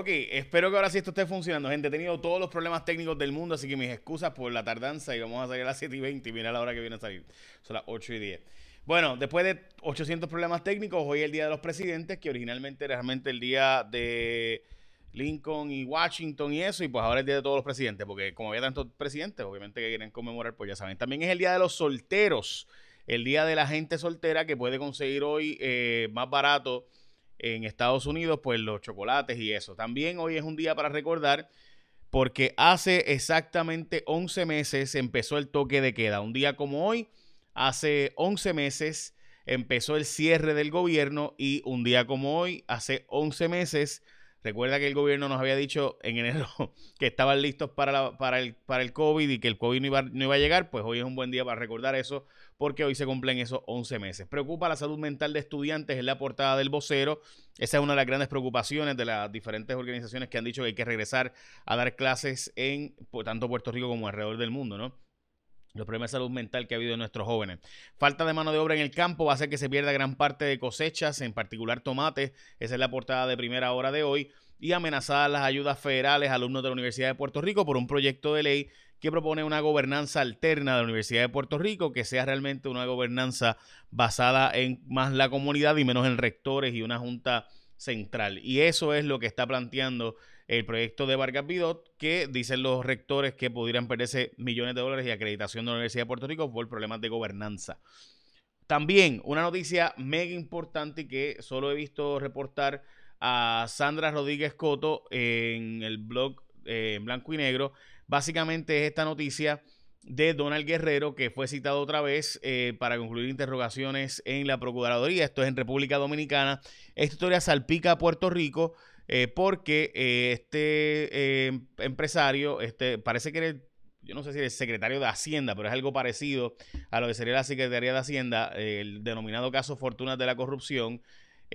Ok, espero que ahora sí esto esté funcionando. Gente, he tenido todos los problemas técnicos del mundo, así que mis excusas por la tardanza y vamos a salir a las 7 y 20 y mira la hora que viene a salir. Son las 8 y 10. Bueno, después de 800 problemas técnicos, hoy es el Día de los Presidentes, que originalmente era realmente el día de Lincoln y Washington y eso, y pues ahora es el Día de todos los presidentes, porque como había tantos presidentes, obviamente que quieren conmemorar, pues ya saben. También es el Día de los Solteros, el Día de la gente soltera que puede conseguir hoy eh, más barato en Estados Unidos, pues los chocolates y eso. También hoy es un día para recordar porque hace exactamente 11 meses empezó el toque de queda. Un día como hoy, hace 11 meses empezó el cierre del gobierno y un día como hoy, hace 11 meses, recuerda que el gobierno nos había dicho en enero que estaban listos para, para, el, para el COVID y que el COVID no iba, no iba a llegar, pues hoy es un buen día para recordar eso porque hoy se cumplen esos 11 meses. Preocupa la salud mental de estudiantes en la portada del vocero. Esa es una de las grandes preocupaciones de las diferentes organizaciones que han dicho que hay que regresar a dar clases en tanto Puerto Rico como alrededor del mundo, ¿no? Los problemas de salud mental que ha habido en nuestros jóvenes. Falta de mano de obra en el campo va a hacer que se pierda gran parte de cosechas, en particular tomates. Esa es la portada de primera hora de hoy. Y amenazadas las ayudas federales a alumnos de la Universidad de Puerto Rico por un proyecto de ley que propone una gobernanza alterna de la Universidad de Puerto Rico, que sea realmente una gobernanza basada en más la comunidad y menos en rectores y una junta central. Y eso es lo que está planteando el proyecto de Vargas Vidot, que dicen los rectores que pudieran perderse millones de dólares y acreditación de la Universidad de Puerto Rico por problemas de gobernanza. También una noticia mega importante que solo he visto reportar a Sandra Rodríguez Coto en el blog eh, en blanco y negro Básicamente es esta noticia de Donald Guerrero, que fue citado otra vez eh, para concluir interrogaciones en la Procuraduría. Esto es en República Dominicana. Esta historia salpica a Puerto Rico eh, porque eh, este empresario, este, parece que era yo no sé si era el secretario de Hacienda, pero es algo parecido a lo que sería la Secretaría de Hacienda, el denominado caso Fortunas de la Corrupción.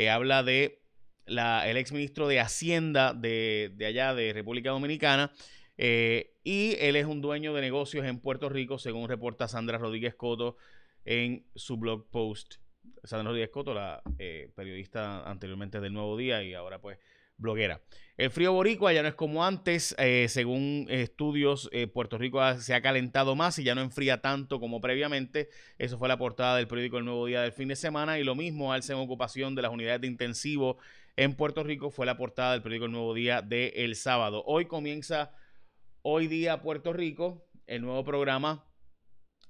habla de la, el exministro de Hacienda de, de allá, de República Dominicana, eh, y él es un dueño de negocios en Puerto Rico, según reporta Sandra Rodríguez Coto en su blog post. Sandra Rodríguez Coto, la eh, periodista anteriormente del Nuevo Día y ahora pues bloguera. El frío boricua ya no es como antes, eh, según estudios, Puerto Rico se ha calentado más y ya no enfría tanto como previamente. Eso fue la portada del periódico El Nuevo Día del fin de semana y lo mismo alza en ocupación de las unidades de intensivo en Puerto Rico fue la portada del periódico El Nuevo Día del sábado. Hoy comienza Hoy día Puerto Rico, el nuevo programa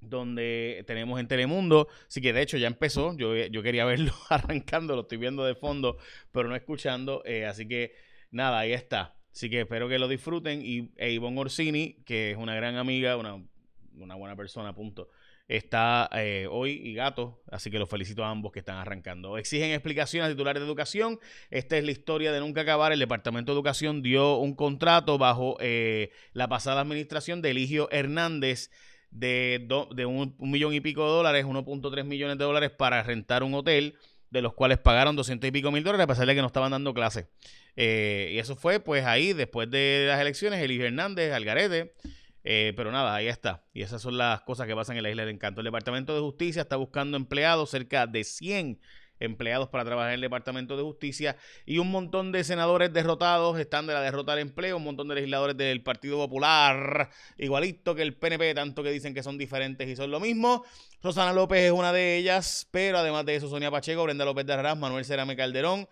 donde tenemos en Telemundo. Así que de hecho ya empezó. Yo, yo quería verlo arrancando, lo estoy viendo de fondo, pero no escuchando. Eh, así que nada, ahí está. Así que espero que lo disfruten. Y e Ivonne Orsini, que es una gran amiga, una, una buena persona, punto está eh, hoy y Gato, así que los felicito a ambos que están arrancando. Exigen explicaciones a titulares de educación. Esta es la historia de nunca acabar. El Departamento de Educación dio un contrato bajo eh, la pasada administración de Eligio Hernández de, de un, millón y pico de dólares, 1.3 millones de dólares para rentar un hotel, de los cuales pagaron 200 y pico mil dólares a pesar de que no estaban dando clases. Eh, y eso fue pues ahí, después de las elecciones, Eligio Hernández, Algarete, eh, pero nada, ahí está. Y esas son las cosas que pasan en la isla de Encanto. El Departamento de Justicia está buscando empleados, cerca de 100 empleados para trabajar en el Departamento de Justicia y un montón de senadores derrotados están de la derrota del empleo, un montón de legisladores del Partido Popular, igualito que el PNP, tanto que dicen que son diferentes y son lo mismo. Rosana López es una de ellas, pero además de eso, Sonia Pacheco, Brenda López de Arras, Manuel Cerame Calderón,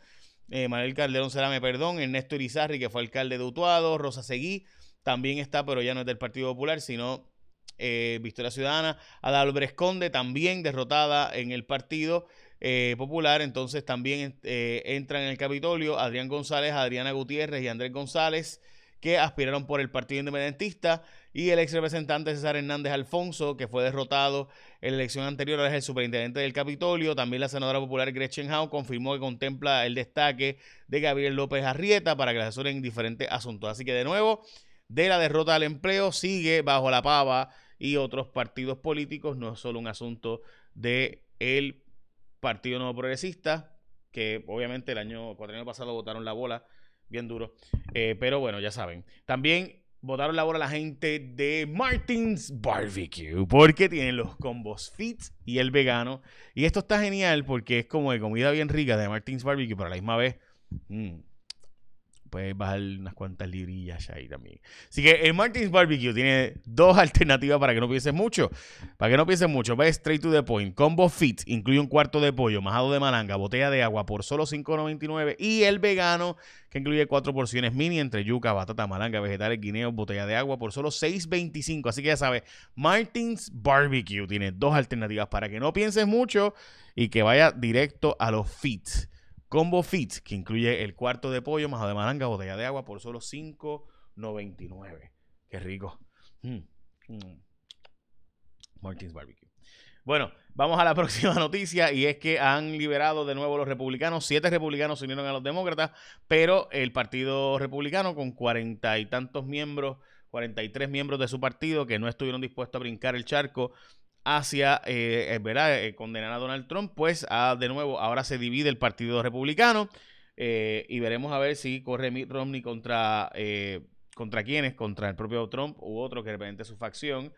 eh, Manuel Calderón Cerame, perdón, Ernesto Irizarri, que fue alcalde de Utuado, Rosa Seguí, también está, pero ya no es del Partido Popular, sino eh, Victoria Ciudadana. Adalbres Conde también derrotada en el Partido eh, Popular. Entonces también eh, entran en el Capitolio Adrián González, Adriana Gutiérrez y Andrés González, que aspiraron por el Partido Independentista. Y el ex representante César Hernández Alfonso, que fue derrotado en la elección anterior, ahora es el superintendente del Capitolio. También la senadora popular Gretchen Howe confirmó que contempla el destaque de Gabriel López Arrieta para que le asesoren diferentes asuntos. Así que de nuevo de la derrota del empleo sigue bajo la pava y otros partidos políticos. No es solo un asunto de el Partido Nuevo Progresista, que obviamente el año, cuatro años pasado votaron la bola bien duro. Eh, pero bueno, ya saben. También votaron la bola la gente de Martins Barbecue, porque tienen los combos fit y el vegano. Y esto está genial porque es como de comida bien rica de Martins Barbecue, pero a la misma vez... Mm, puedes bajar unas cuantas librillas ahí también. Así que el Martins Barbecue tiene dos alternativas para que no pienses mucho. Para que no pienses mucho, ve straight to the point. Combo Fit incluye un cuarto de pollo, majado de malanga, botella de agua por solo $5.99 y el vegano que incluye cuatro porciones mini entre yuca, batata, malanga, vegetales, guineos, botella de agua por solo $6.25. Así que ya sabes, Martins Barbecue tiene dos alternativas para que no pienses mucho y que vaya directo a los fits. Combo Fit, que incluye el cuarto de pollo, más de botella de agua por solo $5.99. Qué rico. Mm, mm. Martins Barbecue. Bueno, vamos a la próxima noticia y es que han liberado de nuevo los republicanos. Siete republicanos se unieron a los demócratas, pero el Partido Republicano con cuarenta y tantos miembros, 43 miembros de su partido que no estuvieron dispuestos a brincar el charco hacia eh, eh, eh, condenar a Donald Trump, pues ah, de nuevo ahora se divide el Partido Republicano y veremos a ver si corre Mitt Romney contra, contra quienes, contra el propio Trump u otro que represente su facción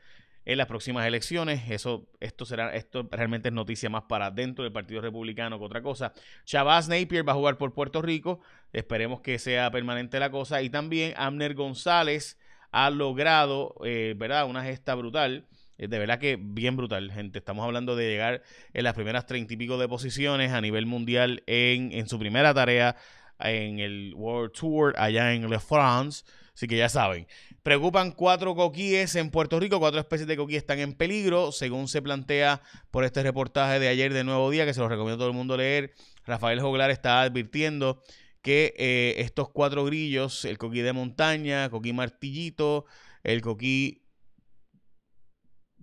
en las próximas elecciones. Eso, esto será, esto realmente es noticia más para dentro del Partido Republicano que otra cosa. Shabazz Napier va a jugar por Puerto Rico. Esperemos que sea permanente la cosa. Y también Amner González ha logrado, ¿verdad? Una gesta brutal de verdad que bien brutal, gente. Estamos hablando de llegar en las primeras treinta y pico de posiciones a nivel mundial en, en su primera tarea en el World Tour allá en Le France. Así que ya saben, preocupan cuatro coquíes en Puerto Rico, cuatro especies de coquíes están en peligro, según se plantea por este reportaje de ayer de Nuevo Día, que se los recomiendo a todo el mundo leer. Rafael Joglar está advirtiendo que eh, estos cuatro grillos, el coquí de montaña, coquí martillito, el coquí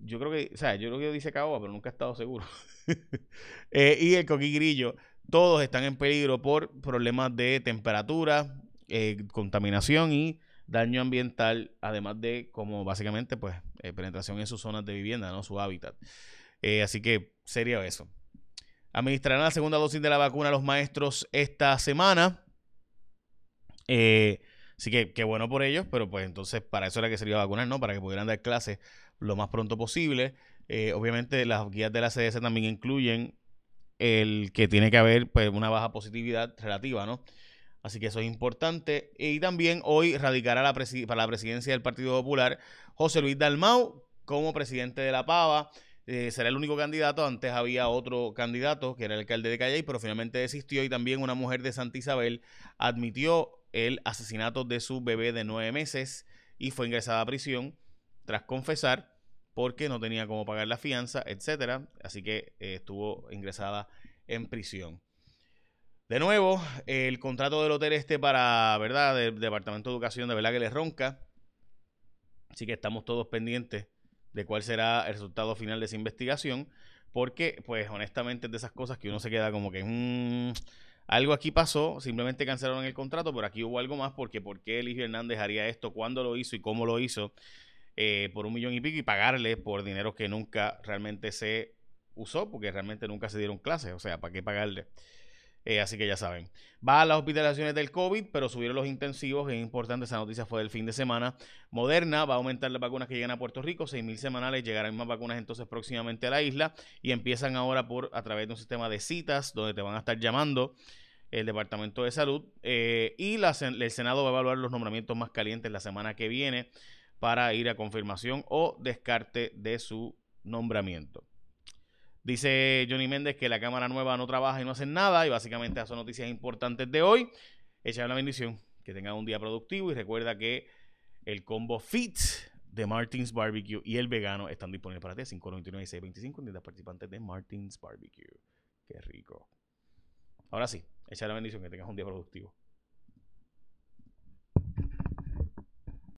yo creo que, o sea, yo creo que dice caoba, pero nunca he estado seguro. Eh, y el coquigrillo, todos están en peligro por problemas de temperatura, eh, contaminación y daño ambiental, además de como básicamente pues eh, penetración en sus zonas de vivienda, ¿no? Su hábitat. así que sería eso. Administrarán la segunda dosis de la vacuna a los maestros esta semana. Así que qué bueno por ellos, pero pues entonces para eso era que sería vacunar, ¿no? Para que pudieran dar clases lo más pronto posible. Eh, obviamente las guías de la CDC también incluyen el que tiene que haber pues, una baja positividad relativa, ¿no? Así que eso es importante. Y también hoy radicará la para la presidencia del Partido Popular José Luis Dalmau como presidente de la Pava. Eh, será el único candidato. Antes había otro candidato que era el alcalde de Calle, pero finalmente desistió. Y también una mujer de Santa Isabel admitió el asesinato de su bebé de nueve meses y fue ingresada a prisión tras confesar porque no tenía cómo pagar la fianza, etcétera. Así que eh, estuvo ingresada en prisión. De nuevo, el contrato del hotel este para, ¿verdad? Del Departamento de Educación de verdad que le ronca. Así que estamos todos pendientes de cuál será el resultado final de esa investigación. Porque, pues, honestamente, es de esas cosas que uno se queda como que. Mmm, algo aquí pasó, simplemente cancelaron el contrato, pero aquí hubo algo más. Porque, ¿por qué Eligio Hernández haría esto? ¿Cuándo lo hizo y cómo lo hizo? Eh, por un millón y pico y pagarle por dinero que nunca realmente se usó, porque realmente nunca se dieron clases, o sea, ¿para qué pagarle? Eh, así que ya saben. Va a las hospitalizaciones del COVID, pero subieron los intensivos. Es importante, esa noticia fue del fin de semana. Moderna va a aumentar las vacunas que llegan a Puerto Rico, 6.000 semanales. Llegarán más vacunas entonces próximamente a la isla. Y empiezan ahora por a través de un sistema de citas donde te van a estar llamando el Departamento de Salud. Eh, y el Senado va a evaluar los nombramientos más calientes la semana que viene para ir a confirmación o descarte de su nombramiento. Dice Johnny Méndez que la Cámara Nueva no trabaja y no hace nada y básicamente esas son noticias importantes de hoy. Echa la bendición, que tenga un día productivo y recuerda que el combo Fit de Martins Barbecue y el vegano están disponibles para ti 5.99 y 6.25 en tiendas participantes de Martins Barbecue. Qué rico. Ahora sí, echa la bendición, que tengas un día productivo.